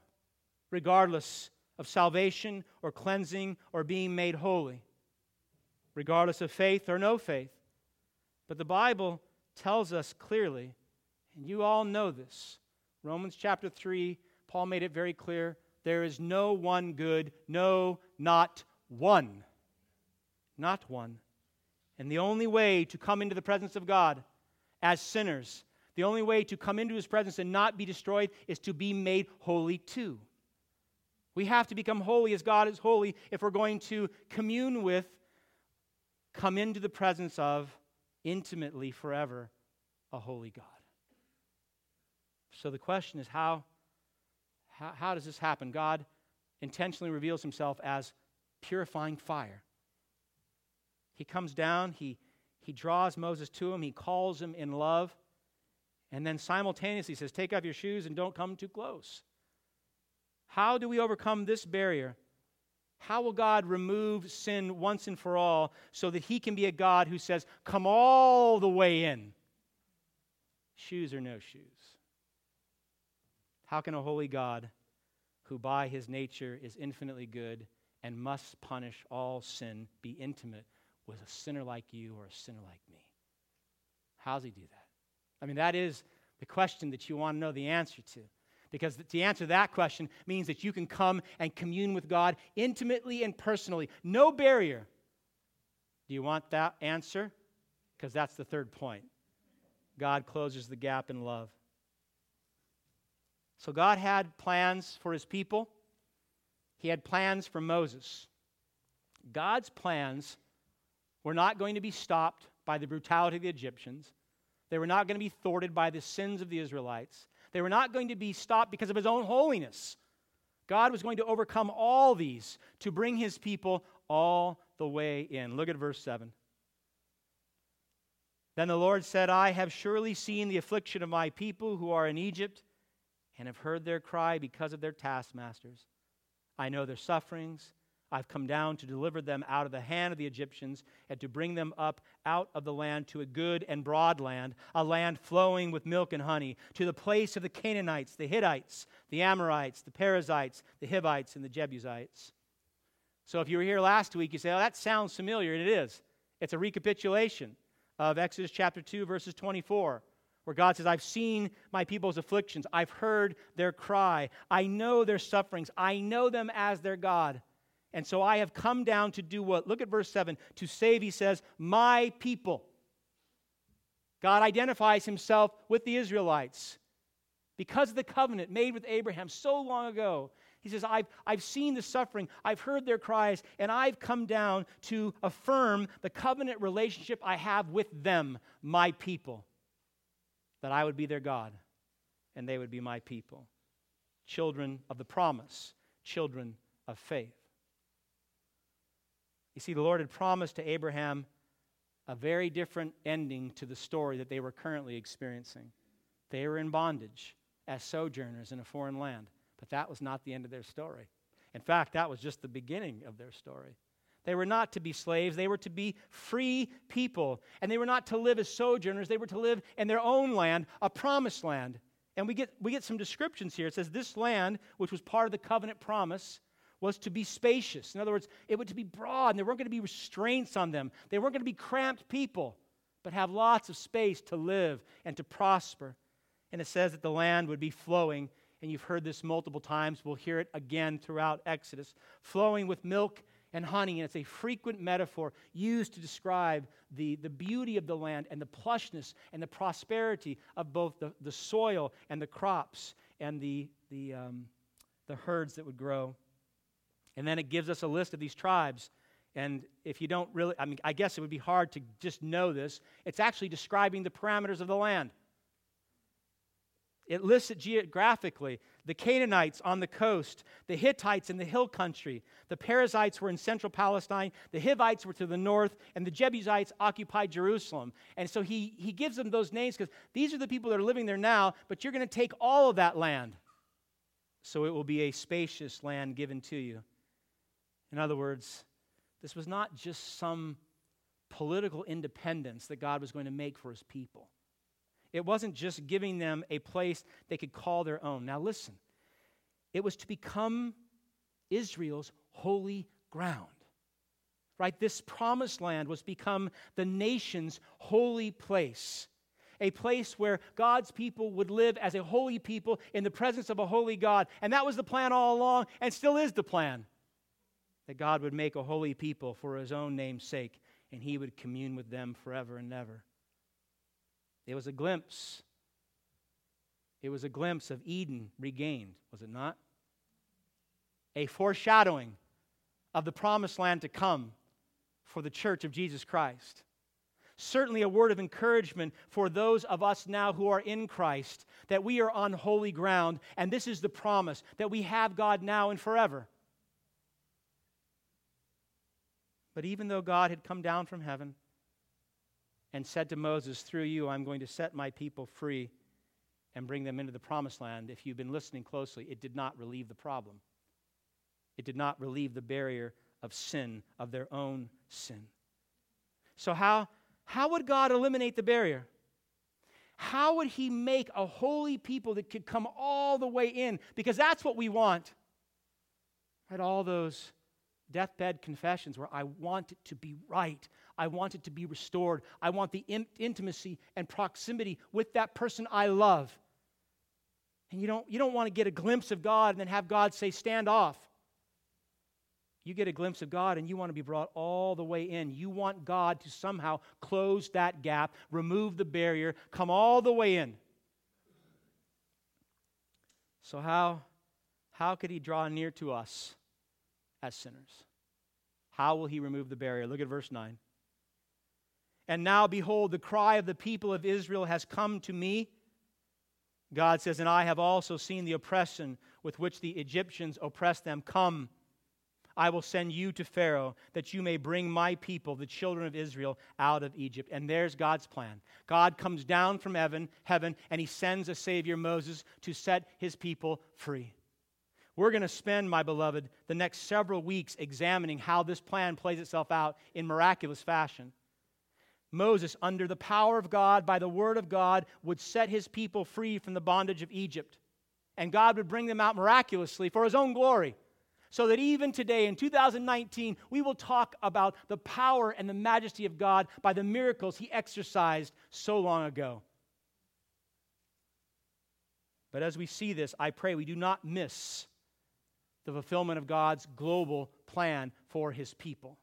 Speaker 1: regardless of salvation or cleansing or being made holy, regardless of faith or no faith. But the Bible tells us clearly, and you all know this. Romans chapter 3, Paul made it very clear there is no one good, no, not one. Not one. And the only way to come into the presence of God as sinners, the only way to come into his presence and not be destroyed is to be made holy too. We have to become holy as God is holy if we're going to commune with, come into the presence of, intimately forever a holy God. So the question is how, how, how does this happen? God intentionally reveals himself as purifying fire. He comes down, he, he draws Moses to him, he calls him in love, and then simultaneously says, Take off your shoes and don't come too close. How do we overcome this barrier? How will God remove sin once and for all so that He can be a God who says, Come all the way in, shoes or no shoes? How can a holy God, who by His nature is infinitely good and must punish all sin, be intimate with a sinner like you or a sinner like me? How does He do that? I mean, that is the question that you want to know the answer to. Because to answer that question means that you can come and commune with God intimately and personally. No barrier. Do you want that answer? Because that's the third point. God closes the gap in love. So God had plans for his people, he had plans for Moses. God's plans were not going to be stopped by the brutality of the Egyptians. They were not going to be thwarted by the sins of the Israelites. They were not going to be stopped because of his own holiness. God was going to overcome all these to bring his people all the way in. Look at verse 7. Then the Lord said, I have surely seen the affliction of my people who are in Egypt and have heard their cry because of their taskmasters. I know their sufferings I've come down to deliver them out of the hand of the Egyptians and to bring them up out of the land to a good and broad land, a land flowing with milk and honey, to the place of the Canaanites, the Hittites, the Amorites, the Perizzites, the Hivites, and the Jebusites. So if you were here last week, you say, oh, that sounds familiar, and it is. It's a recapitulation of Exodus chapter 2, verses 24 where God says, I've seen my people's afflictions. I've heard their cry. I know their sufferings. I know them as their God. And so I have come down to do what? Look at verse 7. To save, he says, my people. God identifies himself with the Israelites because of the covenant made with Abraham so long ago. He says, I've, I've seen the suffering, I've heard their cries, and I've come down to affirm the covenant relationship I have with them, my people, that I would be their God and they would be my people. Children of the promise, children of faith. You see, the Lord had promised to Abraham a very different ending to the story that they were currently experiencing. They were in bondage as sojourners in a foreign land, but that was not the end of their story. In fact, that was just the beginning of their story. They were not to be slaves, they were to be free people. And they were not to live as sojourners, they were to live in their own land, a promised land. And we get, we get some descriptions here. It says, This land, which was part of the covenant promise, was to be spacious. In other words, it was to be broad, and there weren't going to be restraints on them. They weren't going to be cramped people, but have lots of space to live and to prosper. And it says that the land would be flowing, and you've heard this multiple times. We'll hear it again throughout Exodus flowing with milk and honey. And it's a frequent metaphor used to describe the, the beauty of the land and the plushness and the prosperity of both the, the soil and the crops and the, the, um, the herds that would grow. And then it gives us a list of these tribes. And if you don't really, I mean, I guess it would be hard to just know this. It's actually describing the parameters of the land. It lists it geographically the Canaanites on the coast, the Hittites in the hill country, the Perizzites were in central Palestine, the Hivites were to the north, and the Jebusites occupied Jerusalem. And so he, he gives them those names because these are the people that are living there now, but you're going to take all of that land. So it will be a spacious land given to you. In other words, this was not just some political independence that God was going to make for his people. It wasn't just giving them a place they could call their own. Now, listen, it was to become Israel's holy ground. Right? This promised land was become the nation's holy place. A place where God's people would live as a holy people in the presence of a holy God. And that was the plan all along, and still is the plan. That God would make a holy people for his own name's sake, and he would commune with them forever and ever. It was a glimpse. It was a glimpse of Eden regained, was it not? A foreshadowing of the promised land to come for the church of Jesus Christ. Certainly, a word of encouragement for those of us now who are in Christ that we are on holy ground, and this is the promise that we have God now and forever. But even though God had come down from heaven, and said to Moses, Through you, I'm going to set my people free and bring them into the promised land. If you've been listening closely, it did not relieve the problem. It did not relieve the barrier of sin, of their own sin. So, how, how would God eliminate the barrier? How would He make a holy people that could come all the way in? Because that's what we want. Right? All those deathbed confessions where I want it to be right. I want it to be restored. I want the in- intimacy and proximity with that person I love. And you don't, you don't want to get a glimpse of God and then have God say, stand off. You get a glimpse of God and you want to be brought all the way in. You want God to somehow close that gap, remove the barrier, come all the way in. So, how, how could He draw near to us as sinners? How will He remove the barrier? Look at verse 9. And now, behold, the cry of the people of Israel has come to me. God says, And I have also seen the oppression with which the Egyptians oppress them. Come, I will send you to Pharaoh, that you may bring my people, the children of Israel, out of Egypt. And there's God's plan. God comes down from heaven, heaven, and he sends a Savior, Moses, to set his people free. We're going to spend, my beloved, the next several weeks examining how this plan plays itself out in miraculous fashion. Moses, under the power of God, by the word of God, would set his people free from the bondage of Egypt. And God would bring them out miraculously for his own glory. So that even today, in 2019, we will talk about the power and the majesty of God by the miracles he exercised so long ago. But as we see this, I pray we do not miss the fulfillment of God's global plan for his people.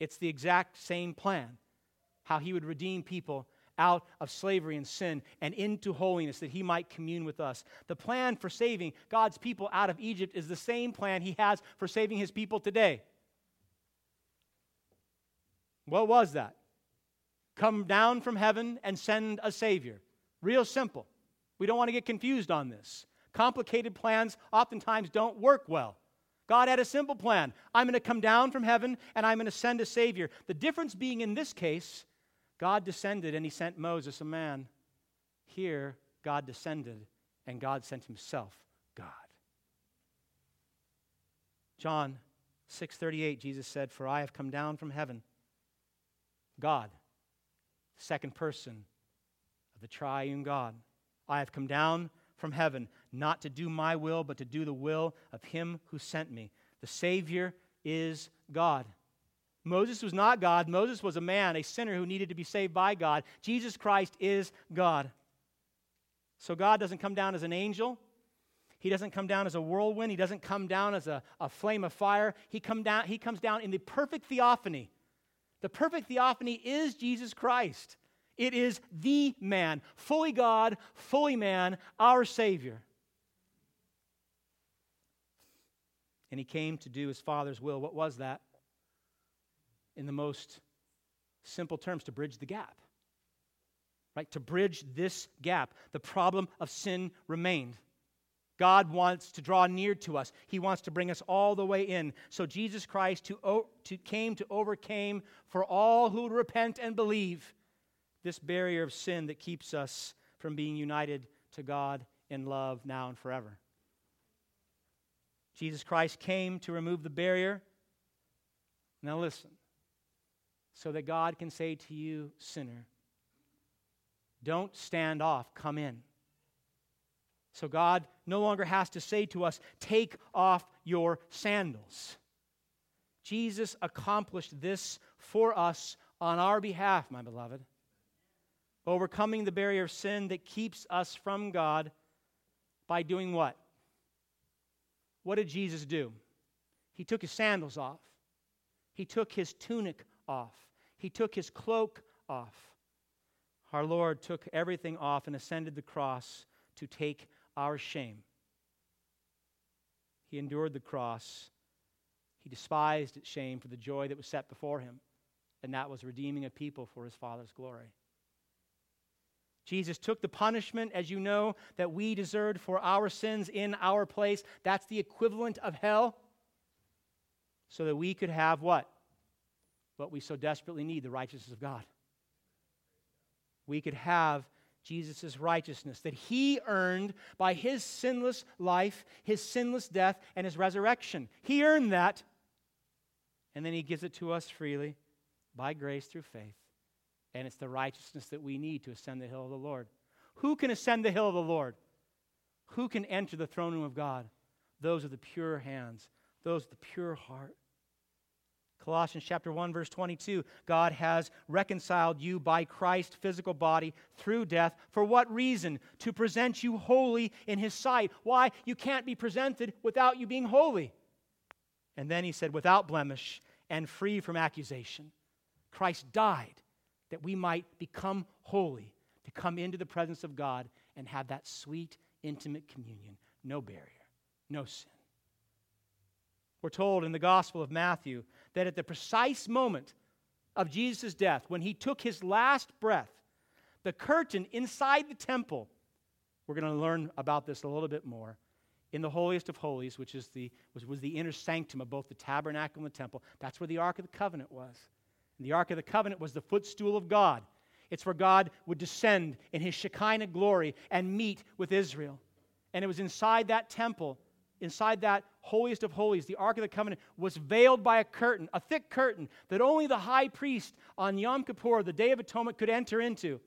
Speaker 1: It's the exact same plan how he would redeem people out of slavery and sin and into holiness that he might commune with us. The plan for saving God's people out of Egypt is the same plan he has for saving his people today. What was that? Come down from heaven and send a Savior. Real simple. We don't want to get confused on this. Complicated plans oftentimes don't work well. God had a simple plan. I'm going to come down from heaven and I'm going to send a Savior. The difference being in this case God descended and he sent Moses, a man. Here, God descended and God sent himself, God. John 6:38 Jesus said, "For I have come down from heaven." God, second person of the triune God. I have come down from heaven not to do my will, but to do the will of him who sent me. The Savior is God. Moses was not God. Moses was a man, a sinner who needed to be saved by God. Jesus Christ is God. So God doesn't come down as an angel. He doesn't come down as a whirlwind. He doesn't come down as a, a flame of fire. He, come down, he comes down in the perfect theophany. The perfect theophany is Jesus Christ. It is the man, fully God, fully man, our Savior. And he came to do his Father's will. What was that? In the most simple terms, to bridge the gap. Right? To bridge this gap. The problem of sin remained. God wants to draw near to us. He wants to bring us all the way in. So Jesus Christ to, to, came to overcome for all who repent and believe this barrier of sin that keeps us from being united to God in love now and forever. Jesus Christ came to remove the barrier. Now listen. So that God can say to you, sinner, don't stand off, come in. So God no longer has to say to us, Take off your sandals. Jesus accomplished this for us on our behalf, my beloved. Overcoming the barrier of sin that keeps us from God by doing what? What did Jesus do? He took his sandals off, he took his tunic off, he took his cloak off. Our Lord took everything off and ascended the cross to take our shame. He endured the cross. He despised its shame for the joy that was set before him, and that was redeeming a people for his Father's glory. Jesus took the punishment, as you know, that we deserved for our sins in our place. That's the equivalent of hell. So that we could have what? What we so desperately need the righteousness of God. We could have Jesus' righteousness that he earned by his sinless life, his sinless death, and his resurrection. He earned that, and then he gives it to us freely by grace through faith. And it's the righteousness that we need to ascend the hill of the Lord. Who can ascend the hill of the Lord? Who can enter the throne room of God? Those are the pure hands, those of the pure heart. Colossians chapter 1 verse 22 God has reconciled you by Christ's physical body through death for what reason to present you holy in his sight why you can't be presented without you being holy and then he said without blemish and free from accusation Christ died that we might become holy to come into the presence of God and have that sweet intimate communion no barrier no sin we're told in the Gospel of Matthew that at the precise moment of Jesus' death, when he took his last breath, the curtain inside the temple, we're going to learn about this a little bit more, in the holiest of holies, which is the, was, was the inner sanctum of both the tabernacle and the temple. That's where the Ark of the Covenant was. And the Ark of the Covenant was the footstool of God. It's where God would descend in his Shekinah glory and meet with Israel. And it was inside that temple inside that holiest of holies, the Ark of the Covenant, was veiled by a curtain, a thick curtain that only the high priest on Yom Kippur, the Day of Atonement, could enter into.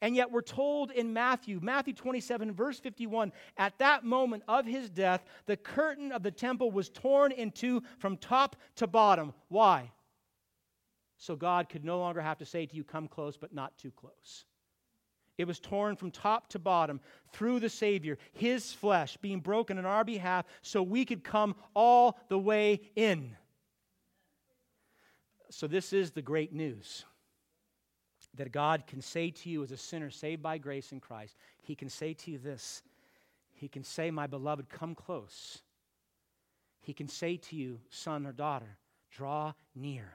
Speaker 1: And yet, we're told in Matthew, Matthew 27, verse 51, at that moment of his death, the curtain of the temple was torn in two from top to bottom. Why? So God could no longer have to say to you, Come close, but not too close. It was torn from top to bottom through the Savior, his flesh being broken on our behalf so we could come all the way in. So, this is the great news that God can say to you as a sinner saved by grace in Christ. He can say to you this He can say, My beloved, come close. He can say to you, son or daughter, draw near.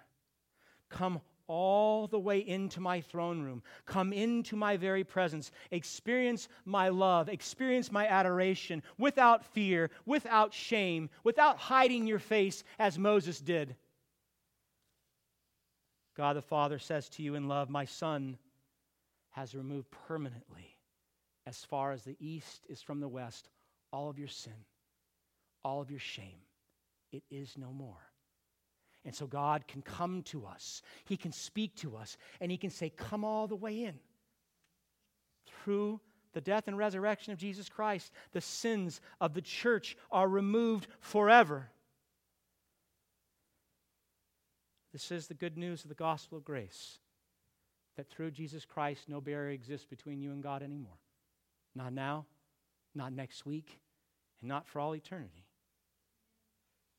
Speaker 1: Come all the way into my throne room. Come into my very presence. Experience my love. Experience my adoration without fear, without shame, without hiding your face as Moses did. God the Father says to you in love, My Son has removed permanently, as far as the east is from the west, all of your sin, all of your shame. It is no more. And so God can come to us, He can speak to us, and He can say, Come all the way in. Through the death and resurrection of Jesus Christ, the sins of the church are removed forever. This is the good news of the gospel of grace that through Jesus Christ, no barrier exists between you and God anymore. Not now, not next week, and not for all eternity.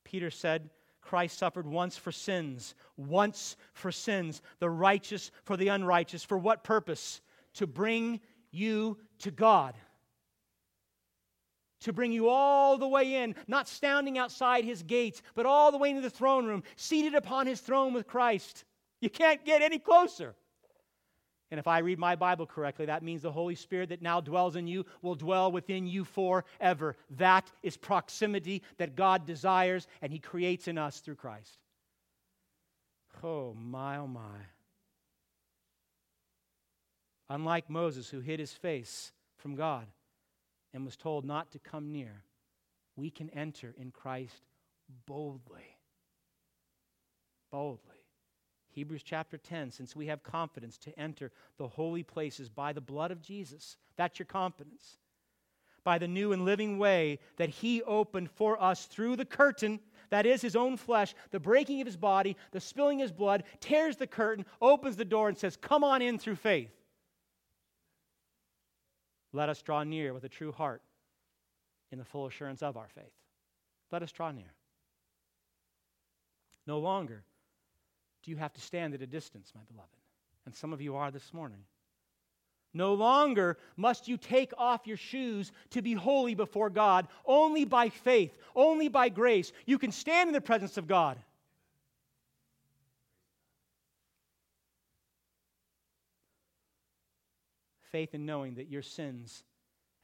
Speaker 1: Peter said, Christ suffered once for sins, once for sins, the righteous for the unrighteous. For what purpose? To bring you to God. To bring you all the way in, not standing outside his gates, but all the way into the throne room, seated upon his throne with Christ. You can't get any closer. And if I read my Bible correctly, that means the Holy Spirit that now dwells in you will dwell within you forever. That is proximity that God desires and He creates in us through Christ. Oh, my, oh, my. Unlike Moses, who hid his face from God and was told not to come near, we can enter in Christ boldly. Boldly. Hebrews chapter 10, since we have confidence to enter the holy places by the blood of Jesus. That's your confidence. By the new and living way that He opened for us through the curtain, that is His own flesh, the breaking of His body, the spilling of His blood, tears the curtain, opens the door, and says, Come on in through faith. Let us draw near with a true heart in the full assurance of our faith. Let us draw near. No longer you have to stand at a distance, my beloved? And some of you are this morning. No longer must you take off your shoes to be holy before God. Only by faith, only by grace, you can stand in the presence of God. Faith in knowing that your sins,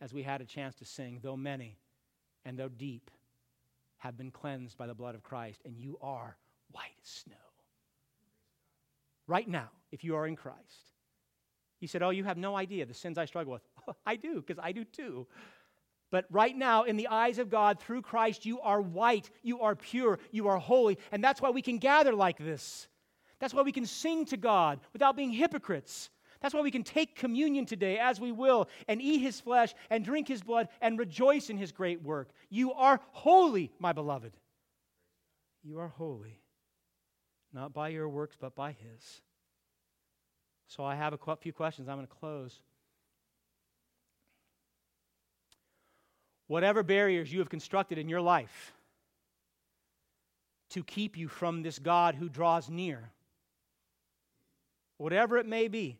Speaker 1: as we had a chance to sing, though many and though deep, have been cleansed by the blood of Christ, and you are white as snow right now if you are in Christ. He said, Oh, you have no idea the sins I struggle with. I do, because I do too. But right now, in the eyes of God, through Christ, you are white, you are pure, you are holy. And that's why we can gather like this. That's why we can sing to God without being hypocrites. That's why we can take communion today as we will and eat his flesh and drink his blood and rejoice in his great work. You are holy, my beloved. You are holy not by your works, but by His. So I have a few questions. I'm going to close. Whatever barriers you have constructed in your life to keep you from this God who draws near, whatever it may be,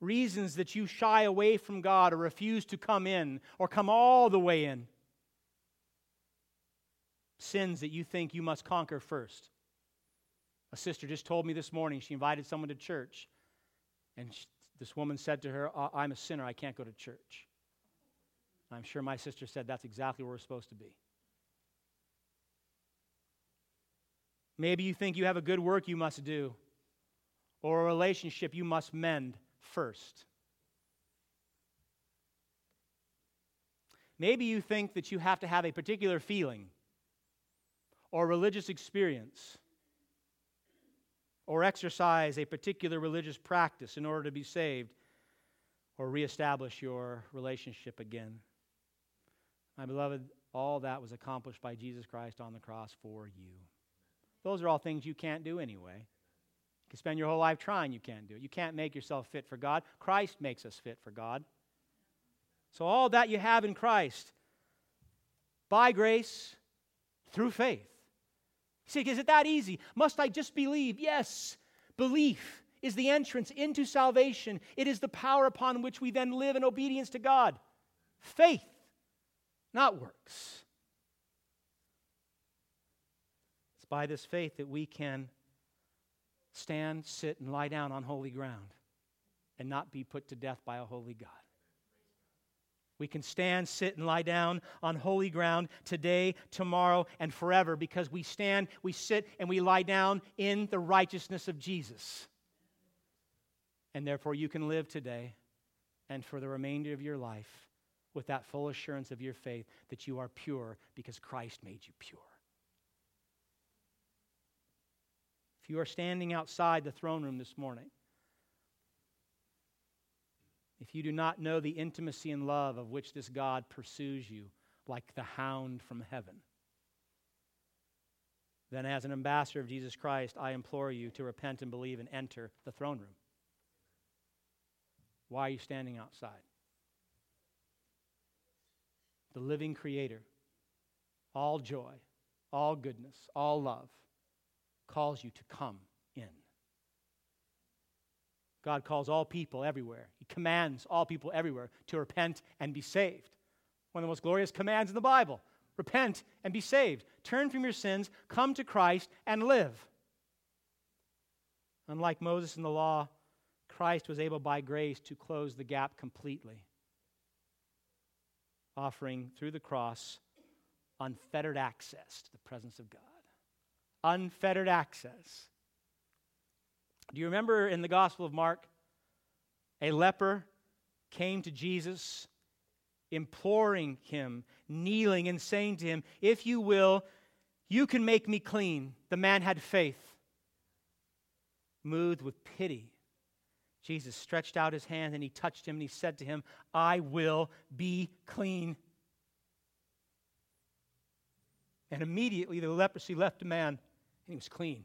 Speaker 1: reasons that you shy away from God or refuse to come in or come all the way in, sins that you think you must conquer first. A sister just told me this morning she invited someone to church, and she, this woman said to her, I'm a sinner, I can't go to church. I'm sure my sister said that's exactly where we're supposed to be. Maybe you think you have a good work you must do, or a relationship you must mend first. Maybe you think that you have to have a particular feeling or religious experience or exercise a particular religious practice in order to be saved or reestablish your relationship again. My beloved, all that was accomplished by Jesus Christ on the cross for you. Those are all things you can't do anyway. You can spend your whole life trying, you can't do it. You can't make yourself fit for God. Christ makes us fit for God. So, all that you have in Christ, by grace, through faith, is it that easy? Must I just believe? Yes. Belief is the entrance into salvation, it is the power upon which we then live in obedience to God. Faith, not works. It's by this faith that we can stand, sit, and lie down on holy ground and not be put to death by a holy God. We can stand, sit, and lie down on holy ground today, tomorrow, and forever because we stand, we sit, and we lie down in the righteousness of Jesus. And therefore, you can live today and for the remainder of your life with that full assurance of your faith that you are pure because Christ made you pure. If you are standing outside the throne room this morning, if you do not know the intimacy and love of which this God pursues you like the hound from heaven, then as an ambassador of Jesus Christ, I implore you to repent and believe and enter the throne room. Why are you standing outside? The living Creator, all joy, all goodness, all love, calls you to come. God calls all people everywhere. He commands all people everywhere to repent and be saved. One of the most glorious commands in the Bible repent and be saved. Turn from your sins, come to Christ, and live. Unlike Moses in the law, Christ was able by grace to close the gap completely, offering through the cross unfettered access to the presence of God. Unfettered access. Do you remember in the Gospel of Mark, a leper came to Jesus, imploring him, kneeling, and saying to him, If you will, you can make me clean. The man had faith. Moved with pity, Jesus stretched out his hand and he touched him and he said to him, I will be clean. And immediately the leprosy left the man and he was clean.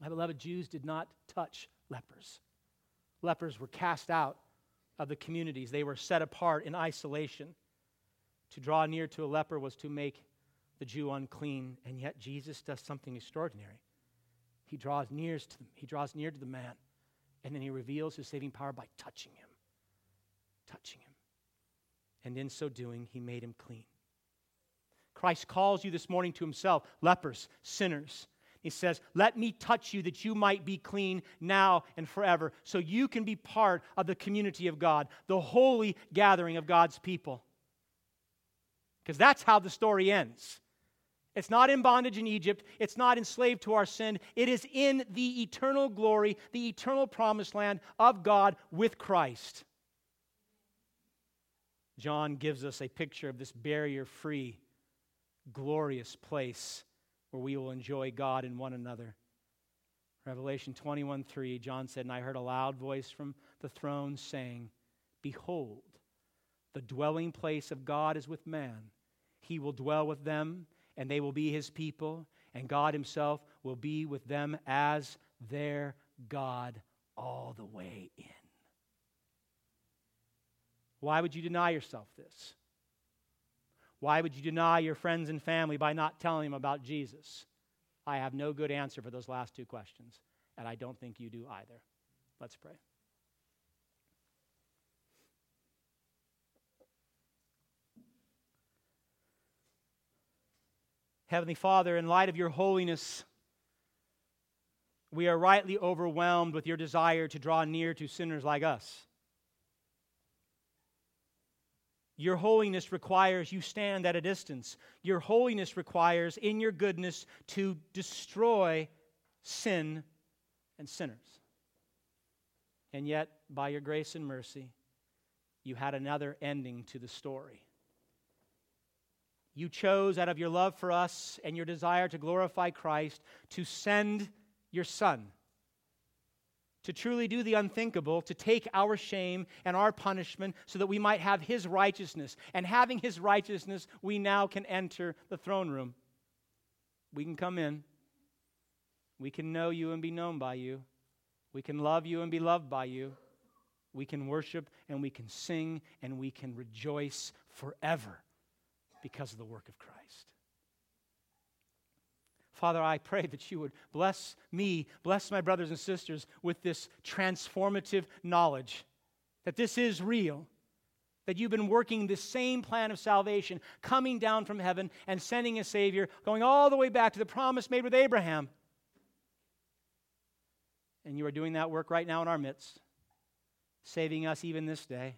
Speaker 1: My beloved Jews did not touch lepers. Lepers were cast out of the communities, they were set apart in isolation. To draw near to a leper was to make the Jew unclean, and yet Jesus does something extraordinary. He draws near to them, he draws near to the man, and then he reveals his saving power by touching him. Touching him. And in so doing, he made him clean. Christ calls you this morning to himself, lepers, sinners. He says, Let me touch you that you might be clean now and forever, so you can be part of the community of God, the holy gathering of God's people. Because that's how the story ends. It's not in bondage in Egypt. It's not enslaved to our sin. It is in the eternal glory, the eternal promised land of God with Christ. John gives us a picture of this barrier free, glorious place where we will enjoy God and one another. Revelation 21 3, John said, And I heard a loud voice from the throne saying, Behold, the dwelling place of God is with man. He will dwell with them, and they will be his people, and God himself will be with them as their God all the way in. Why would you deny yourself this? Why would you deny your friends and family by not telling them about Jesus? I have no good answer for those last two questions, and I don't think you do either. Let's pray. Heavenly Father, in light of your holiness, we are rightly overwhelmed with your desire to draw near to sinners like us. Your holiness requires you stand at a distance. Your holiness requires, in your goodness, to destroy sin and sinners. And yet, by your grace and mercy, you had another ending to the story. You chose, out of your love for us and your desire to glorify Christ, to send your Son to truly do the unthinkable, to take our shame and our punishment so that we might have His righteousness. And having His righteousness, we now can enter the throne room. We can come in. We can know you and be known by you. We can love you and be loved by you. We can worship and we can sing and we can rejoice forever because of the work of Christ. Father, I pray that you would bless me, bless my brothers and sisters with this transformative knowledge that this is real, that you've been working the same plan of salvation, coming down from heaven and sending a Savior, going all the way back to the promise made with Abraham. And you are doing that work right now in our midst, saving us even this day.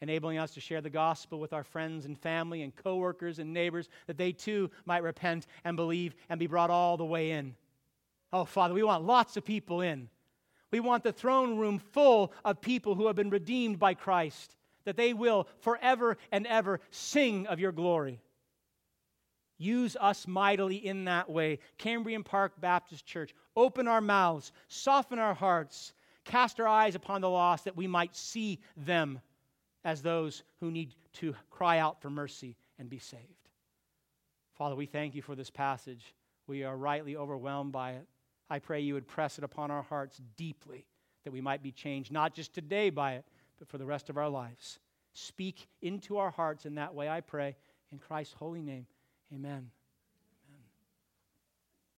Speaker 1: Enabling us to share the gospel with our friends and family and coworkers and neighbors that they too might repent and believe and be brought all the way in. Oh, Father, we want lots of people in. We want the throne room full of people who have been redeemed by Christ, that they will forever and ever sing of your glory. Use us mightily in that way. Cambrian Park Baptist Church, open our mouths, soften our hearts, cast our eyes upon the lost that we might see them as those who need to cry out for mercy and be saved. Father, we thank you for this passage. We are rightly overwhelmed by it. I pray you would press it upon our hearts deeply that we might be changed, not just today by it, but for the rest of our lives. Speak into our hearts in that way, I pray. In Christ's holy name, amen.